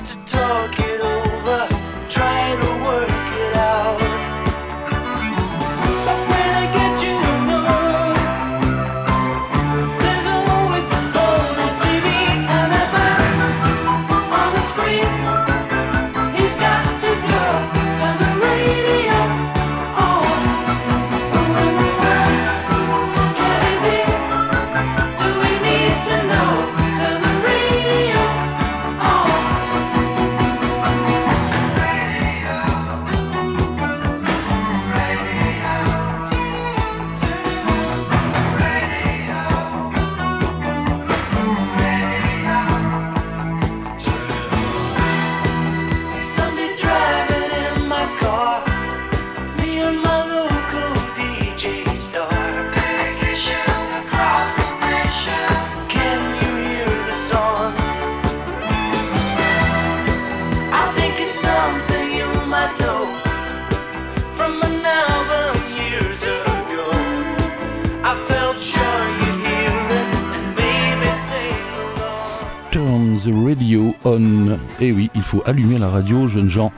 got to talk on. Eh oui, il faut allumer la radio, jeunes gens.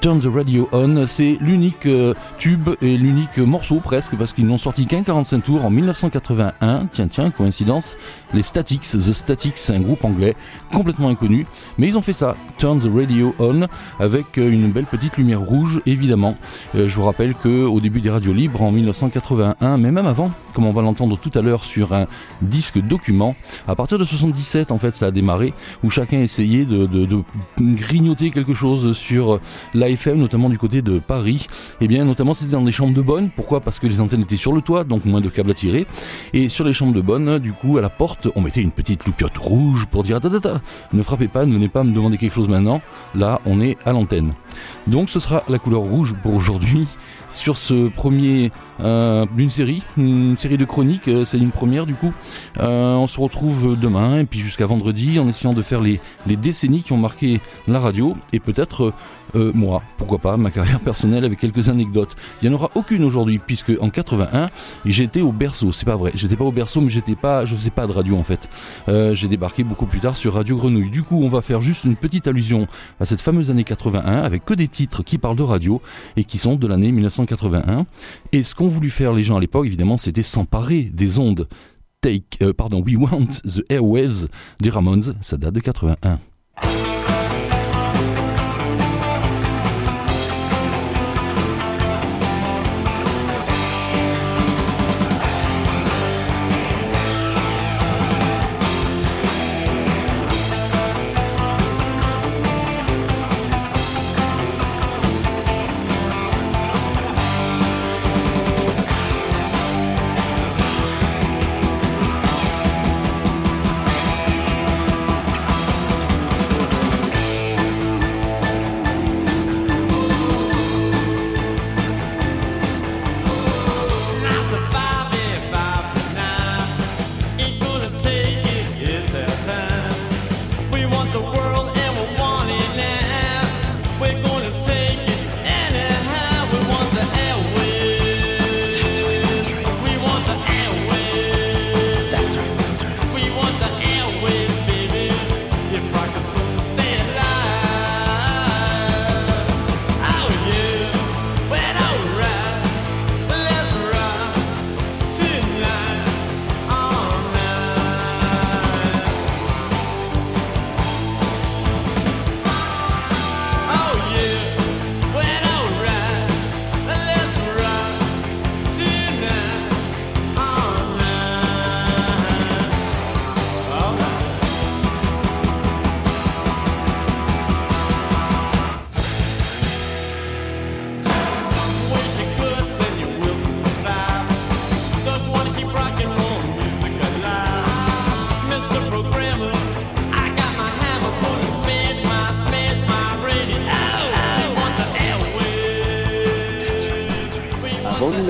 Turn the radio on, c'est l'unique euh, tube et l'unique morceau presque, parce qu'ils n'ont sorti qu'un 45 tours en 1981. Tiens, tiens, coïncidence. Les Statics, The Statics, un groupe anglais complètement inconnu, mais ils ont fait ça. Turn the radio on, avec euh, une belle petite lumière rouge, évidemment. Euh, je vous rappelle que au début des radios libres, en 1981, mais même avant, comme on va l'entendre tout à l'heure sur un disque document, à partir de 77, en fait, ça a démarré, où chacun essayait de, grignoter quelque chose sur l'AFM, notamment du côté de Paris. Et bien, notamment, c'était dans des chambres de bonne. Pourquoi? Parce que les antennes étaient sur le toit, donc moins de câbles à tirer. Et sur les chambres de bonne, du coup, à la porte, on mettait une petite loupiote rouge pour dire "Ta, ta, ta, ne frappez pas, ne venez pas me demander quelque chose maintenant. Là, on est à l'antenne. Donc, ce sera la couleur rouge pour aujourd'hui sur ce premier d'une série, une série de chroniques. euh, C'est une première du coup. Euh, on se retrouve demain et puis jusqu'à vendredi en essayant de faire les, les décennies qui ont marqué la radio et peut-être euh, euh, moi, pourquoi pas, ma carrière personnelle avec quelques anecdotes. Il n'y en aura aucune aujourd'hui puisque en 81 j'étais au berceau. C'est pas vrai, j'étais pas au berceau mais j'étais pas, je faisais pas de radio en fait. Euh, J'ai débarqué beaucoup plus tard sur Radio Grenouille. Du coup, on va faire juste une petite allusion à cette fameuse année 81 avec que des titres qui parlent de radio et qui sont de l'année 1981. Et ce qu'ont voulu faire les gens à l'époque, évidemment, c'était s'emparer des ondes. Take, euh, pardon, We Want the Airwaves des Ramones, ça date de 81.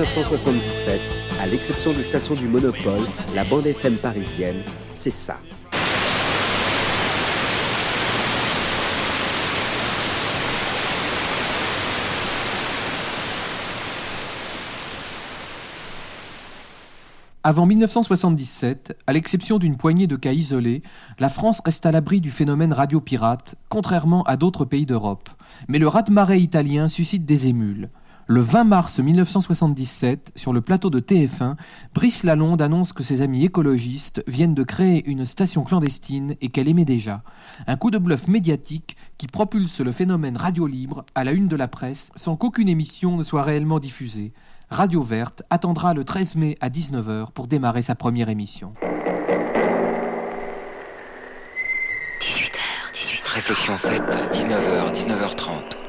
1977, à l'exception des stations du Monopole, la bande FM parisienne, c'est ça. Avant 1977, à l'exception d'une poignée de cas isolés, la France reste à l'abri du phénomène radio pirate, contrairement à d'autres pays d'Europe. Mais le raz-de-marée italien suscite des émules. Le 20 mars 1977, sur le plateau de TF1, Brice Lalonde annonce que ses amis écologistes viennent de créer une station clandestine et qu'elle émet déjà. Un coup de bluff médiatique qui propulse le phénomène radio libre à la une de la presse sans qu'aucune émission ne soit réellement diffusée. Radio Verte attendra le 13 mai à 19h pour démarrer sa première émission. 18h, 18h. Réflexion faite, 19h, 19h30.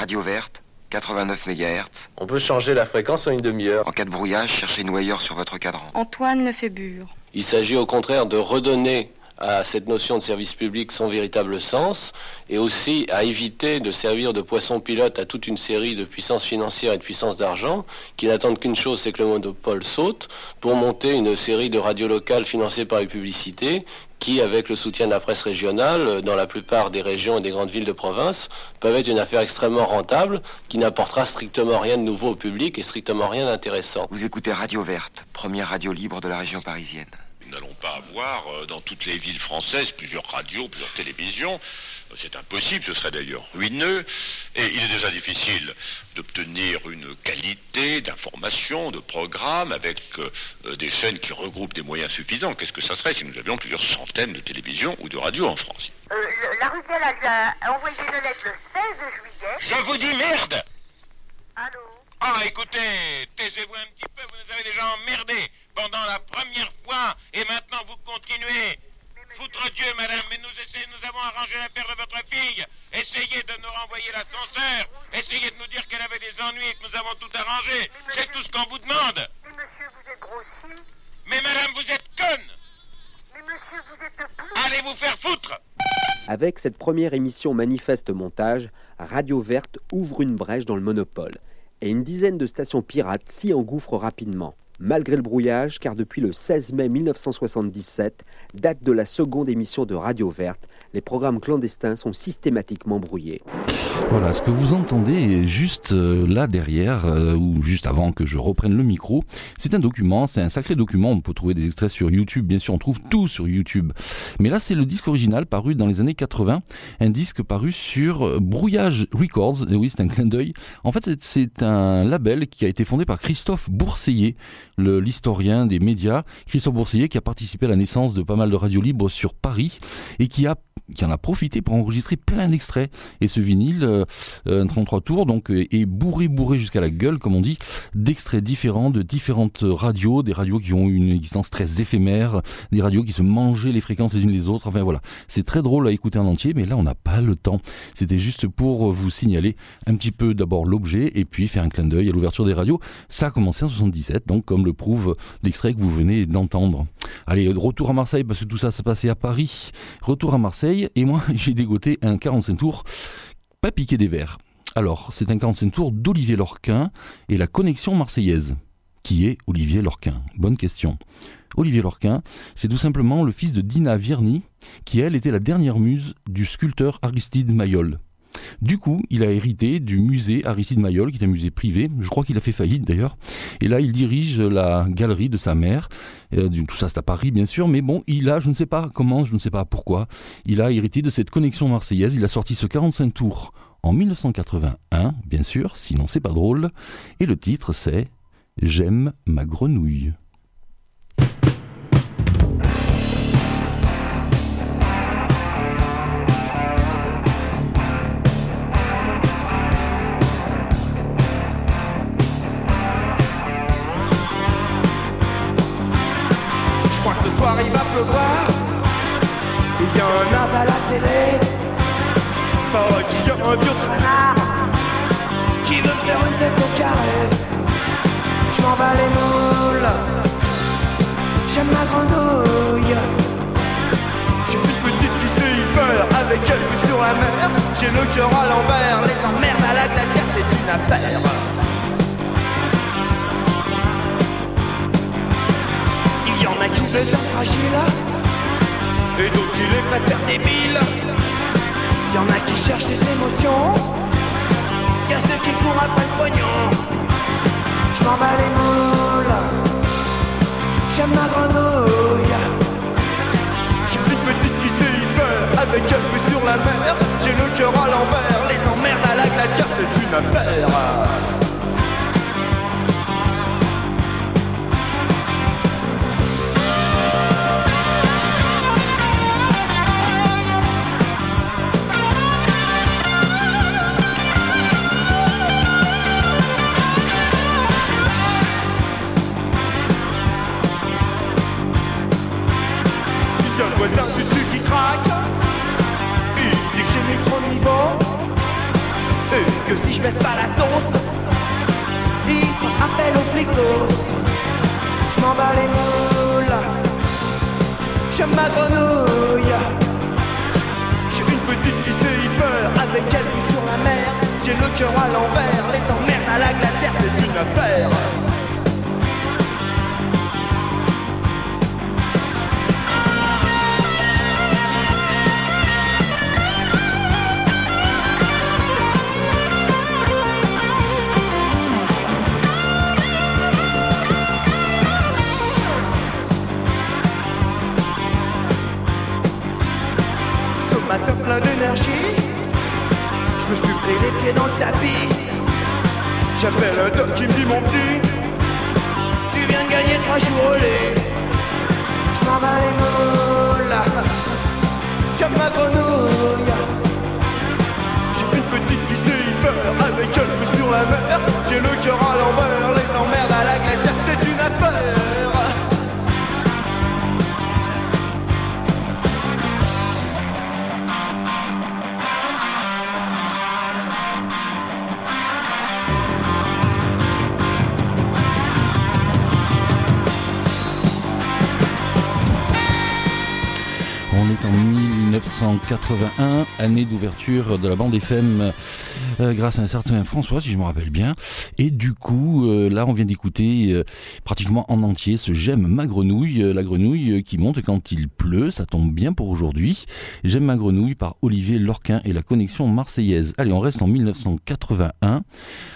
Radio verte, 89 MHz. On peut changer la fréquence en une demi-heure. En cas de brouillage, cherchez une ailleurs sur votre cadran. Antoine Lefébure. Il s'agit au contraire de redonner à cette notion de service public son véritable sens et aussi à éviter de servir de poisson pilote à toute une série de puissances financières et de puissances d'argent qui n'attendent qu'une chose, c'est que le monopole saute pour monter une série de radios locales financées par les publicités qui, avec le soutien de la presse régionale, dans la plupart des régions et des grandes villes de province, peuvent être une affaire extrêmement rentable qui n'apportera strictement rien de nouveau au public et strictement rien d'intéressant. Vous écoutez Radio Verte, première radio libre de la région parisienne. Nous n'allons pas avoir euh, dans toutes les villes françaises plusieurs radios, plusieurs télévisions. C'est impossible, ce serait d'ailleurs ruineux. Et il est déjà difficile d'obtenir une qualité d'information, de programme, avec euh, des chaînes qui regroupent des moyens suffisants. Qu'est-ce que ça serait si nous avions plusieurs centaines de télévisions ou de radios en France? Euh, le- la Galaga a envoyé une lettre le 16 juillet. Je vous dis merde Allô? Ah, écoutez, taisez-vous un petit peu, vous nous avez déjà emmerdés pendant la première fois, et maintenant vous continuez. Foutre Dieu, madame, mais nous essayons, nous avons arrangé l'affaire de votre fille. Essayez de nous renvoyer l'ascenseur. Essayez de nous dire qu'elle avait des ennuis et que nous avons tout arrangé. C'est tout ce qu'on vous demande. Mais monsieur, vous êtes grossi. Mais madame, vous êtes conne. Mais monsieur, vous êtes plus. Allez vous faire foutre. Avec cette première émission manifeste montage, Radio Verte ouvre une brèche dans le monopole. Et une dizaine de stations pirates s'y engouffrent rapidement. Malgré le brouillage, car depuis le 16 mai 1977, date de la seconde émission de Radio Verte, les programmes clandestins sont systématiquement brouillés. Voilà, ce que vous entendez juste euh, là derrière, euh, ou juste avant que je reprenne le micro, c'est un document, c'est un sacré document, on peut trouver des extraits sur YouTube, bien sûr, on trouve tout sur YouTube. Mais là, c'est le disque original paru dans les années 80, un disque paru sur euh, Brouillage Records, et oui, c'est un clin d'œil. En fait, c'est- un label qui a été fondé par Christophe Bourseiller, le- l'historien des médias, Christophe Bourseiller qui a participé à la naissance de pas mal de radios libres sur Paris, et qui a qui en a profité pour enregistrer plein d'extraits. Et ce vinyle, euh, euh, un 33 tours, donc, euh, est bourré, bourré jusqu'à la gueule, comme on dit, d'extraits différents de différentes radios, des radios qui ont une existence très éphémère, des radios qui se mangeaient les fréquences les unes les autres. Enfin voilà, c'est très drôle à écouter en entier, mais là on n'a pas le temps. C'était juste pour vous signaler un petit peu d'abord l'objet et puis faire un clin d'œil à l'ouverture des radios. Ça a commencé en 77, donc comme le prouve l'extrait que vous venez d'entendre. Allez, retour à Marseille, parce que tout ça s'est passé à Paris. Retour à Marseille, et moi j'ai dégoté un 45 tours, pas piqué des verres. Alors, c'est un 45 tours d'Olivier Lorquin et la connexion marseillaise. Qui est Olivier Lorquin? Bonne question. Olivier Lorquin, c'est tout simplement le fils de Dina Vierny, qui elle était la dernière muse du sculpteur Aristide Mayol. Du coup, il a hérité du musée Aristide Mayol, qui est un musée privé. Je crois qu'il a fait faillite d'ailleurs. Et là, il dirige la galerie de sa mère. Euh, tout ça, c'est à Paris, bien sûr. Mais bon, il a, je ne sais pas comment, je ne sais pas pourquoi, il a hérité de cette connexion marseillaise. Il a sorti ce 45 tours en 1981, bien sûr, sinon c'est pas drôle. Et le titre, c'est J'aime ma grenouille. Il y en a qui les fragiles Et d'autres qui les préfèrent débiles Il y en a qui cherchent des émotions Il y a ces qui court après le pognon. Je m'en bats les moules. J'aime ma grenouille. J'ai une petite qui sait y faire avec elle sur la mer. J'ai le cœur à l'envers, c'est une. 1981, année d'ouverture de la bande FM euh, grâce à un certain François, si je me rappelle bien. Et du coup, euh, là, on vient d'écouter euh, pratiquement en entier ce J'aime ma grenouille, la grenouille qui monte quand il pleut, ça tombe bien pour aujourd'hui. J'aime ma grenouille par Olivier Lorquin et la connexion marseillaise. Allez, on reste en 1981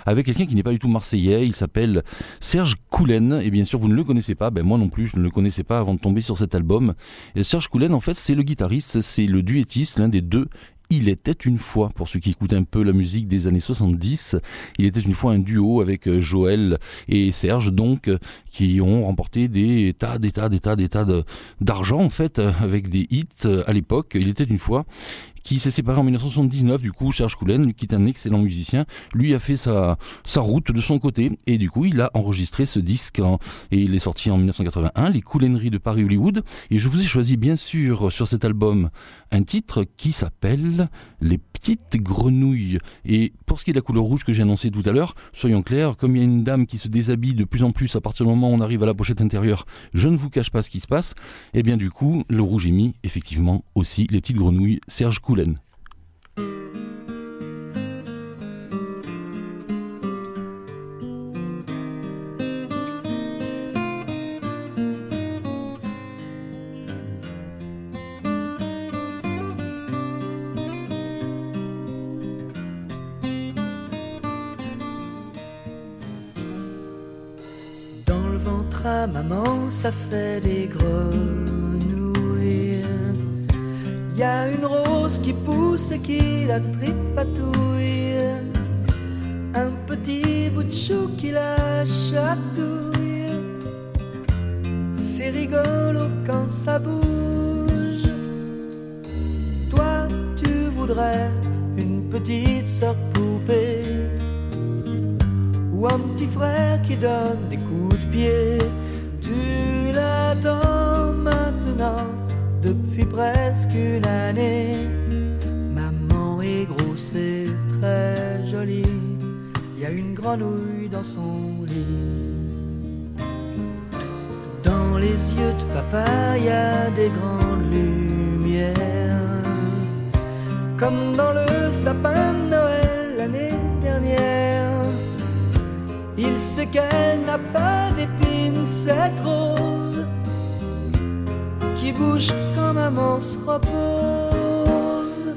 avec quelqu'un qui n'est pas du tout marseillais, il s'appelle Serge Coulen. Et bien sûr, vous ne le connaissez pas, ben moi non plus, je ne le connaissais pas avant de tomber sur cet album. Serge Coulen, en fait, c'est le guitariste, c'est le duettiste, l'un des deux il était une fois, pour ceux qui écoutent un peu la musique des années 70, il était une fois un duo avec euh, Joël et Serge, donc, qui ont remporté des tas, des tas, des tas, des tas d'argent, en fait, euh, avec des hits euh, à l'époque. Il était une fois qui s'est séparé en 1979, du coup, Serge Coulen, qui est un excellent musicien, lui a fait sa, route de son côté, et du coup, il a enregistré ce disque, en- et il est sorti en 1981, Les Coulenneries de Paris-Hollywood, et je vous ai choisi, bien sûr, sur cet album, un titre qui s'appelle Les Petites Grenouilles. Et pour ce qui est de la couleur rouge que j'ai annoncé tout à l'heure, soyons clairs, comme il y a une dame qui se déshabille de plus en plus à partir du moment où on arrive à la pochette intérieure, je ne vous cache pas ce qui se passe, et bien du coup, le rouge est mis, effectivement, aussi, Les Petites Grenouilles, Serge Coulen. Dans le ventre à maman, ça fait des grenouilles. Y a une rose qui pousse et qui la tripatouille. Un petit bout de chou qui la chatouille. C'est rigolo quand ça bouge. Toi, tu voudrais une petite sœur poupée ou un petit frère qui donne des coups de pied. Tu l'attends maintenant depuis presque dans son lit. Dans les yeux de papa, il y a des grandes lumières. Comme dans le sapin de Noël l'année dernière. Il sait qu'elle n'a pas d'épines, cette rose qui bouge quand maman se repose.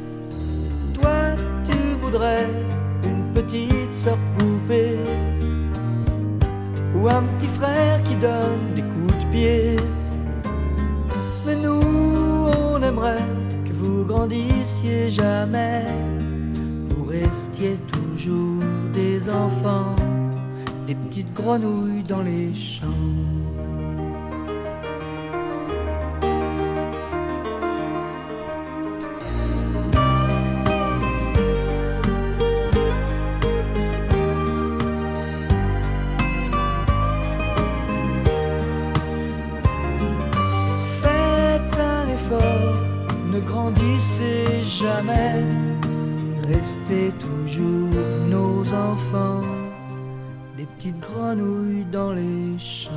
Toi, tu voudrais une petite sœur poupée ou un petit frère qui donne des coups de pied. Mais nous, on aimerait que vous grandissiez jamais, vous restiez toujours des enfants, des petites grenouilles dans les champs. Restez toujours nos enfants, des petites grenouilles dans les champs,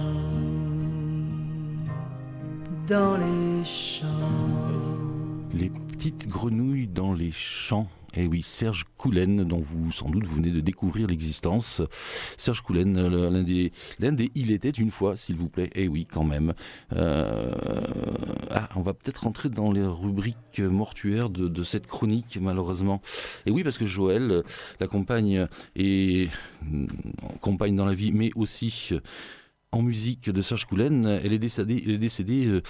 dans les champs. Les petites grenouilles dans les champs. Eh oui, Serge Coulen, dont vous sans doute vous venez de découvrir l'existence. Serge Coulen, euh, l'un des, l'un des Il était une fois, s'il vous plaît. Eh oui, quand même. Euh, ah, on va peut-être rentrer dans les rubriques mortuaires de, cette chronique, malheureusement. Et oui, parce que Joël, la compagne, est euh, compagne dans la vie, mais aussi en musique de Serge Coulen. Elle est décédée, euh,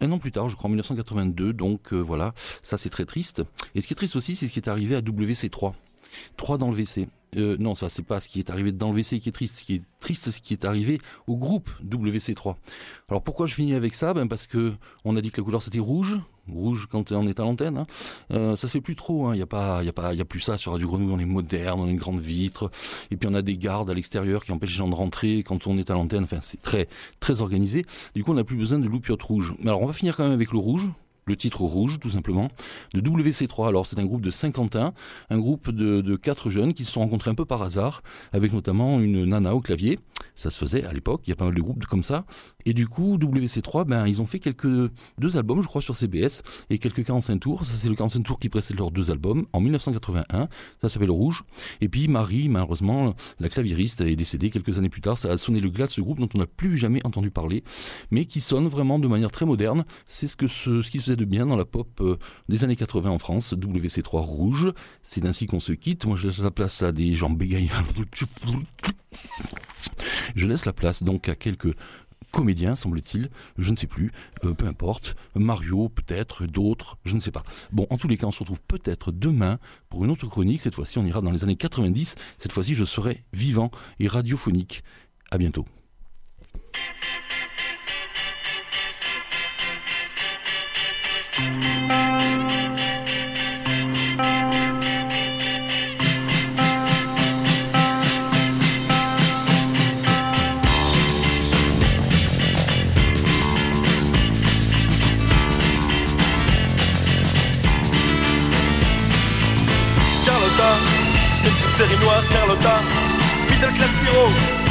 un an plus tard, je crois, en 1982. Donc euh, voilà, ça c'est très triste. Et ce qui est triste aussi, c'est ce qui est arrivé à WC3. 3 dans le WC. Euh, non, ça c'est pas ce qui est arrivé dans le WC qui est triste. Ce qui est triste, c'est ce qui est arrivé au groupe WC3. Alors pourquoi je finis avec ça? Ben Parce que on a dit que la couleur c'était rouge. Rouge quand on est à l'antenne. Hein. Euh, ça se fait plus trop. Il hein. y a pas, il y a pas, il y a plus ça sur Radio Grenouille. On est moderne, on a une grande vitre, et puis on a des gardes à l'extérieur qui empêchent les gens de rentrer quand on est à l'antenne. Enfin, c'est très, très organisé. Du coup, on n'a plus besoin de loupiote rouge. Mais alors, on va finir quand même avec le rouge le titre rouge, tout simplement, de WC3. Alors, c'est un groupe de Saint-Quentin, un groupe de, de quatre jeunes qui se sont rencontrés un peu par hasard, avec notamment une nana au clavier. Ça se faisait à l'époque, il y a pas mal de groupes comme ça. Et du coup, WC3, ben, ils ont fait quelques, deux albums, je crois, sur CBS, et quelques 45 tours. Ça, c'est le 45 tours qui précède leurs deux albums, en 1981. Ça s'appelle Rouge. Et puis, Marie, malheureusement, la claviériste, est décédée quelques années plus tard. Ça a sonné le glas de ce groupe dont on n'a plus jamais entendu parler, mais qui sonne vraiment de manière très moderne. C'est ce, ce qui se de bien dans la pop euh, des années 80 en France, WC3 Rouge. C'est ainsi qu'on se quitte. Moi, je laisse la place à des gens bégayants. Je laisse la place donc à quelques comédiens, semble-t-il, je ne sais plus, euh, peu importe, Mario peut-être, d'autres, je ne sais pas. Bon, en tous les cas, on se retrouve peut-être demain pour une autre chronique. Cette fois-ci, on ira dans les années 90. Cette fois-ci, je serai vivant et radiophonique. À bientôt. Carlotta, une série noire, Carlotta, Fidel Claspiro,